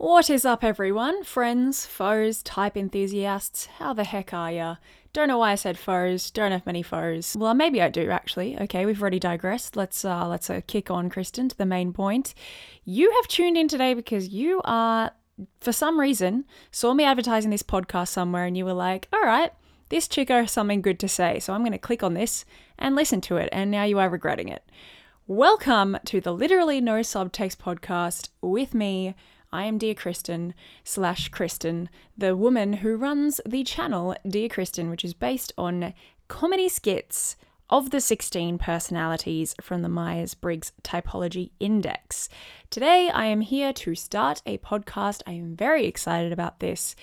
What is up, everyone? Friends, foes, type enthusiasts, how the heck are ya? Don't know why I said foes. Don't have many foes. Well, maybe I do actually. Okay, we've already digressed. Let's uh, let's uh, kick on, Kristen, to the main point. You have tuned in today because you are, for some reason, saw me advertising this podcast somewhere, and you were like, "All right, this chick has something good to say, so I'm going to click on this and listen to it." And now you are regretting it. Welcome to the Literally No Subtext podcast with me. I am Dear Kristen slash Kristen, the woman who runs the channel Dear Kristen, which is based on comedy skits of the 16 personalities from the Myers Briggs Typology Index. Today, I am here to start a podcast. I am very excited about this.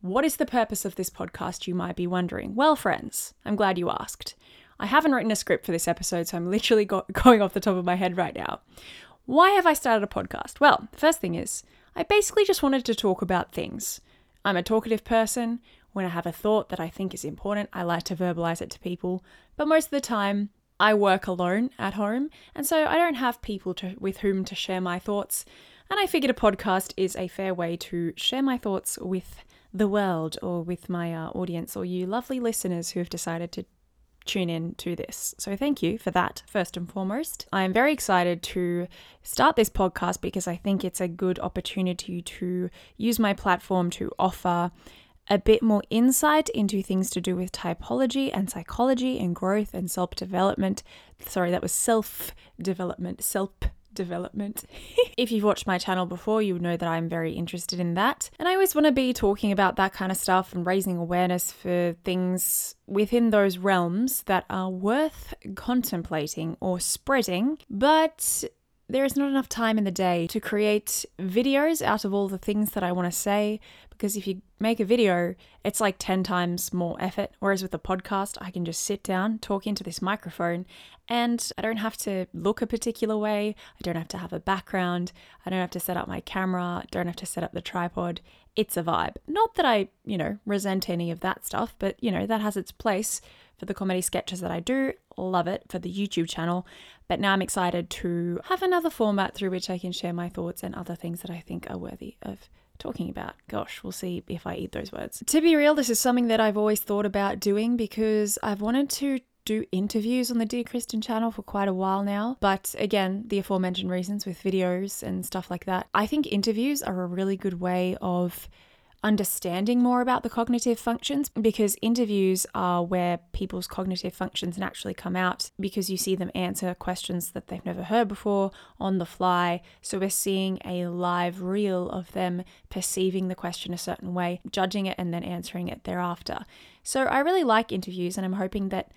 What is the purpose of this podcast, you might be wondering? Well, friends, I'm glad you asked. I haven't written a script for this episode, so I'm literally go- going off the top of my head right now. Why have I started a podcast? Well, the first thing is, I basically just wanted to talk about things. I'm a talkative person. When I have a thought that I think is important, I like to verbalize it to people. But most of the time, I work alone at home, and so I don't have people to, with whom to share my thoughts. And I figured a podcast is a fair way to share my thoughts with the world or with my uh, audience or you lovely listeners who have decided to tune in to this. So thank you for that, first and foremost. I am very excited to start this podcast because I think it's a good opportunity to use my platform to offer a bit more insight into things to do with typology and psychology and growth and self development. Sorry, that was self development, self development. if you've watched my channel before, you would know that I'm very interested in that. And I always want to be talking about that kind of stuff and raising awareness for things within those realms that are worth contemplating or spreading, but there is not enough time in the day to create videos out of all the things that I want to say because if you make a video, it's like 10 times more effort. Whereas with a podcast, I can just sit down, talk into this microphone, and I don't have to look a particular way. I don't have to have a background. I don't have to set up my camera. I Don't have to set up the tripod. It's a vibe. Not that I, you know, resent any of that stuff, but, you know, that has its place for the comedy sketches that I do. Love it for the YouTube channel. But now I'm excited to have another format through which I can share my thoughts and other things that I think are worthy of talking about. Gosh, we'll see if I eat those words. To be real, this is something that I've always thought about doing because I've wanted to do interviews on the Dear Kristen channel for quite a while now. But again, the aforementioned reasons with videos and stuff like that. I think interviews are a really good way of understanding more about the cognitive functions because interviews are where people's cognitive functions naturally come out because you see them answer questions that they've never heard before on the fly. So we're seeing a live reel of them perceiving the question a certain way, judging it, and then answering it thereafter. So I really like interviews, and I'm hoping that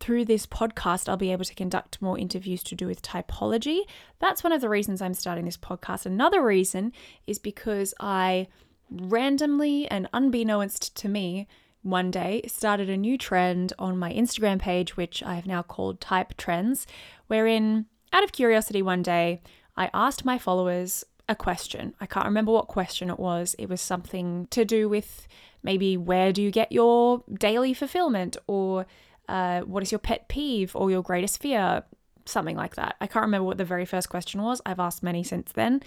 through this podcast, I'll be able to conduct more interviews to do with typology. That's one of the reasons I'm starting this podcast. Another reason is because I randomly and unbeknownst to me, one day started a new trend on my Instagram page, which I have now called Type Trends, wherein, out of curiosity, one day I asked my followers a question. I can't remember what question it was. It was something to do with maybe where do you get your daily fulfillment, or uh, what is your pet peeve, or your greatest fear, something like that. I can't remember what the very first question was. I've asked many since then.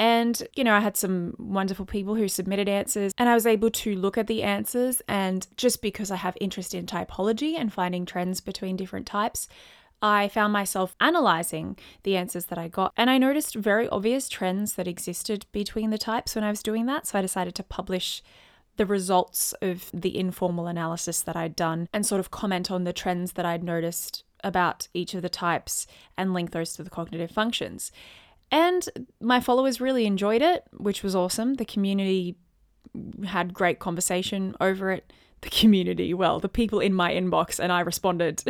And, you know, I had some wonderful people who submitted answers, and I was able to look at the answers. And just because I have interest in typology and finding trends between different types, I found myself analyzing the answers that I got, and I noticed very obvious trends that existed between the types when I was doing that. So I decided to publish the results of the informal analysis that I'd done and sort of comment on the trends that I'd noticed about each of the types and link those to the cognitive functions. And my followers really enjoyed it, which was awesome. The community had great conversation over it. The community, well, the people in my inbox, and I responded.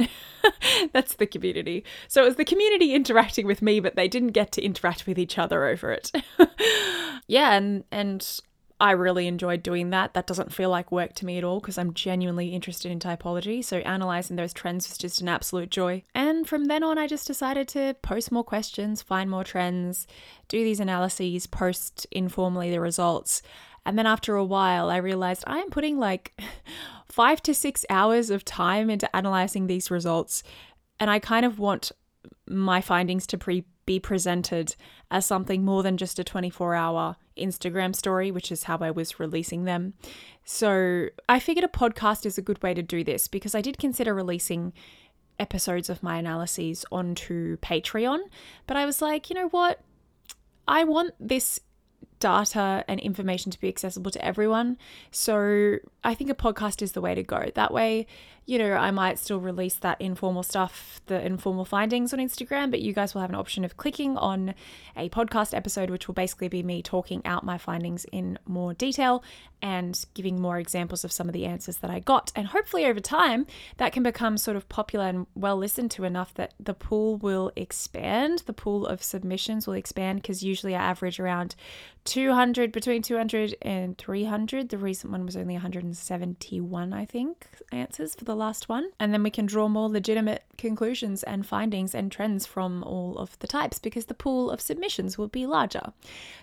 That's the community. So it was the community interacting with me, but they didn't get to interact with each other over it. yeah, and and I really enjoyed doing that. That doesn't feel like work to me at all because I'm genuinely interested in typology. So analyzing those trends was just an absolute joy. And from then on, I just decided to post more questions, find more trends, do these analyses, post informally the results. And then after a while, I realized I am putting like five to six hours of time into analyzing these results. And I kind of want my findings to pre- be presented as something more than just a 24 hour Instagram story, which is how I was releasing them. So I figured a podcast is a good way to do this because I did consider releasing episodes of my analyses onto Patreon, but I was like, you know what? I want this data and information to be accessible to everyone. So I think a podcast is the way to go. That way, you know, I might still release that informal stuff, the informal findings on Instagram, but you guys will have an option of clicking on a podcast episode, which will basically be me talking out my findings in more detail and giving more examples of some of the answers that I got. And hopefully, over time, that can become sort of popular and well listened to enough that the pool will expand. The pool of submissions will expand because usually I average around 200, between 200 and 300. The recent one was only 171, I think, answers for the last one. And then we can draw more legitimate conclusions and findings and trends from all of the types because the pool of submissions will be larger.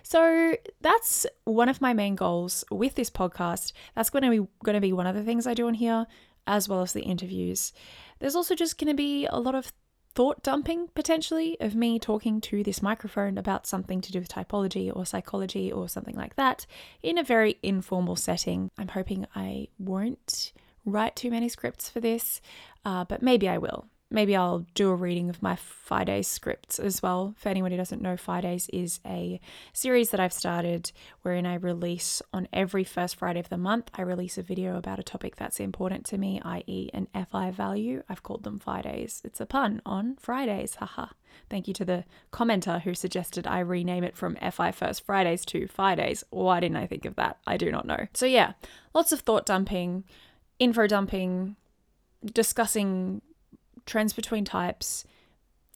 So that's one of my main goals with this podcast. That's going to be going to be one of the things I do on here as well as the interviews. There's also just going to be a lot of thought dumping potentially of me talking to this microphone about something to do with typology or psychology or something like that in a very informal setting. I'm hoping I won't write too many scripts for this, uh, but maybe I will maybe I'll do a reading of my Fridays scripts as well. For anyone who doesn't know, Fridays is a series that I've started wherein I release on every first Friday of the month, I release a video about a topic that's important to me, i.e., an FI value. I've called them Fridays. It's a pun on Fridays, haha. Thank you to the commenter who suggested I rename it from FI First Fridays to Fridays. Why didn't I think of that? I do not know. So, yeah, lots of thought dumping, info dumping, discussing trends between types,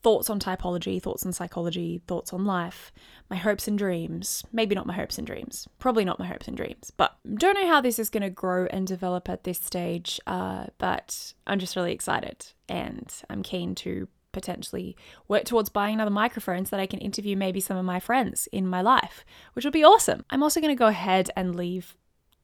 thoughts on typology, thoughts on psychology, thoughts on life, my hopes and dreams. Maybe not my hopes and dreams. Probably not my hopes and dreams. But don't know how this is going to grow and develop at this stage. Uh, but I'm just really excited and I'm keen to potentially work towards buying another microphone so that I can interview maybe some of my friends in my life, which would be awesome. I'm also going to go ahead and leave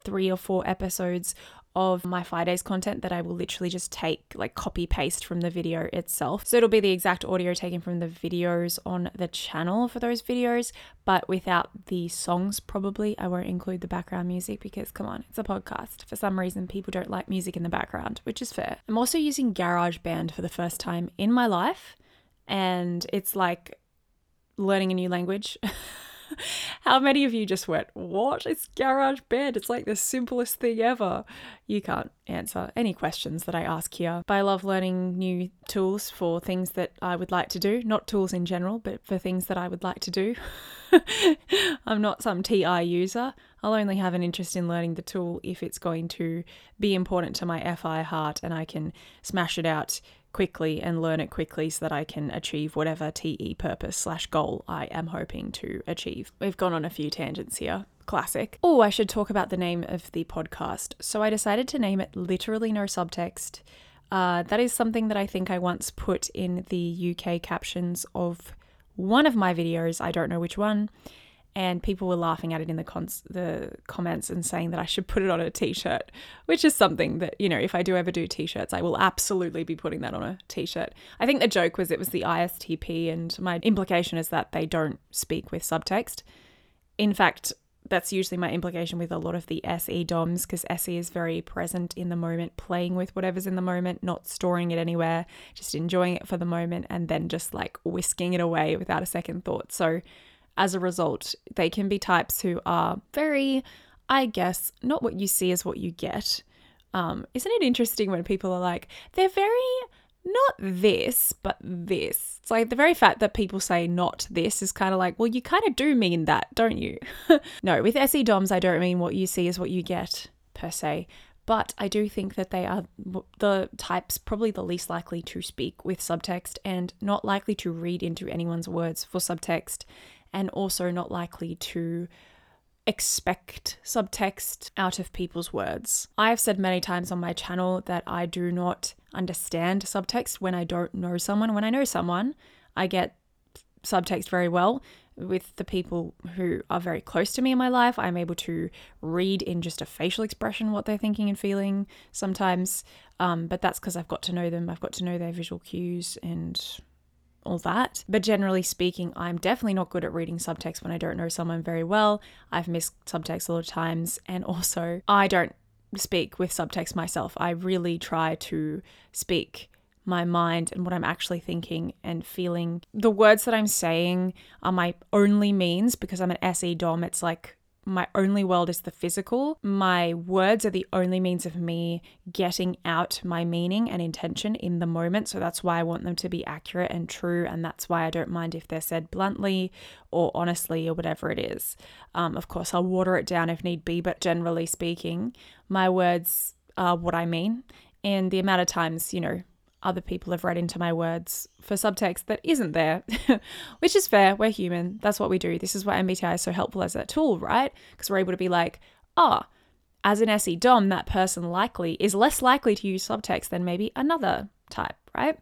three or four episodes of my Fridays content that I will literally just take, like copy paste from the video itself. So it'll be the exact audio taken from the videos on the channel for those videos, but without the songs, probably. I won't include the background music because, come on, it's a podcast. For some reason, people don't like music in the background, which is fair. I'm also using GarageBand for the first time in my life, and it's like learning a new language. How many of you just went, What? It's GarageBand. It's like the simplest thing ever. You can't answer any questions that I ask here. But I love learning new tools for things that I would like to do. Not tools in general, but for things that I would like to do. I'm not some TI user. I'll only have an interest in learning the tool if it's going to be important to my FI heart and I can smash it out quickly and learn it quickly so that I can achieve whatever TE purpose slash goal I am hoping to achieve. We've gone on a few tangents here. Classic. Oh, I should talk about the name of the podcast. So I decided to name it Literally No Subtext. Uh, that is something that I think I once put in the UK captions of one of my videos. I don't know which one and people were laughing at it in the cons- the comments and saying that I should put it on a t-shirt, which is something that you know if I do ever do t-shirts, I will absolutely be putting that on a t-shirt. I think the joke was it was the ISTP, and my implication is that they don't speak with subtext. In fact, that's usually my implication with a lot of the SE DOMs because SE is very present in the moment, playing with whatever's in the moment, not storing it anywhere, just enjoying it for the moment, and then just like whisking it away without a second thought. So as a result, they can be types who are very, I guess, not what you see is what you get. Um, isn't it interesting when people are like, they're very not this, but this. It's like the very fact that people say not this is kind of like, well, you kind of do mean that, don't you? no, with SE DOMs, I don't mean what you see is what you get per se. But I do think that they are the types probably the least likely to speak with subtext and not likely to read into anyone's words for subtext and also not likely to expect subtext out of people's words. I have said many times on my channel that I do not understand subtext when I don't know someone. When I know someone, I get subtext very well. With the people who are very close to me in my life, I'm able to read in just a facial expression what they're thinking and feeling sometimes. Um, but that's because I've got to know them, I've got to know their visual cues and all that. But generally speaking, I'm definitely not good at reading subtext when I don't know someone very well. I've missed subtext a lot of times. And also, I don't speak with subtext myself. I really try to speak my mind and what I'm actually thinking and feeling. The words that I'm saying are my only means because I'm an SE Dom. It's like my only world is the physical. My words are the only means of me getting out my meaning and intention in the moment. So that's why I want them to be accurate and true. And that's why I don't mind if they're said bluntly or honestly or whatever it is. Um, of course, I'll water it down if need be, but generally speaking, my words are what I mean. And the amount of times, you know, other people have read into my words for subtext that isn't there, which is fair. We're human. That's what we do. This is why MBTI is so helpful as a tool, right? Because we're able to be like, oh, as an SE Dom, that person likely is less likely to use subtext than maybe another type, right?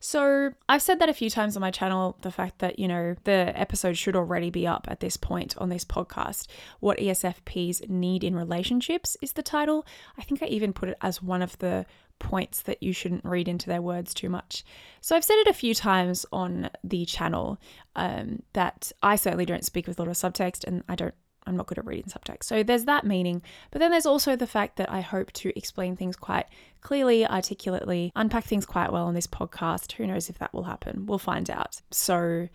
So I've said that a few times on my channel, the fact that, you know, the episode should already be up at this point on this podcast. What ESFPs need in relationships is the title. I think I even put it as one of the points that you shouldn't read into their words too much. So I've said it a few times on the channel um, that I certainly don't speak with a lot of subtext and I don't I'm not good at reading subtext. So there's that meaning. But then there's also the fact that I hope to explain things quite clearly, articulately, unpack things quite well on this podcast. Who knows if that will happen? We'll find out. So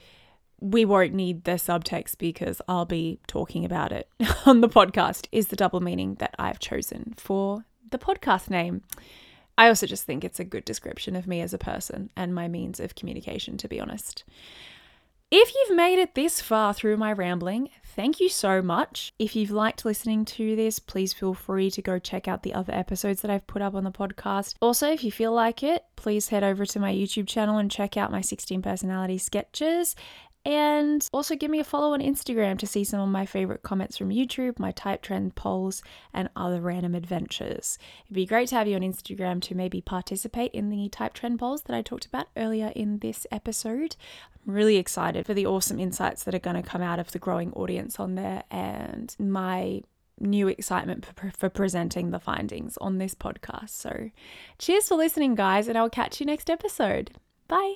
we won't need the subtext because I'll be talking about it on the podcast, is the double meaning that I've chosen for the podcast name. I also just think it's a good description of me as a person and my means of communication, to be honest. If you've made it this far through my rambling, thank you so much. If you've liked listening to this, please feel free to go check out the other episodes that I've put up on the podcast. Also, if you feel like it, please head over to my YouTube channel and check out my 16 personality sketches and also give me a follow on Instagram to see some of my favorite comments from YouTube, my type trend polls, and other random adventures. It'd be great to have you on Instagram to maybe participate in the type trend polls that I talked about earlier in this episode. I'm really excited for the awesome insights that are going to come out of the growing audience on there and my new excitement for, presenting the findings on this podcast. So, cheers for listening, guys, and I'll catch you next episode. Bye.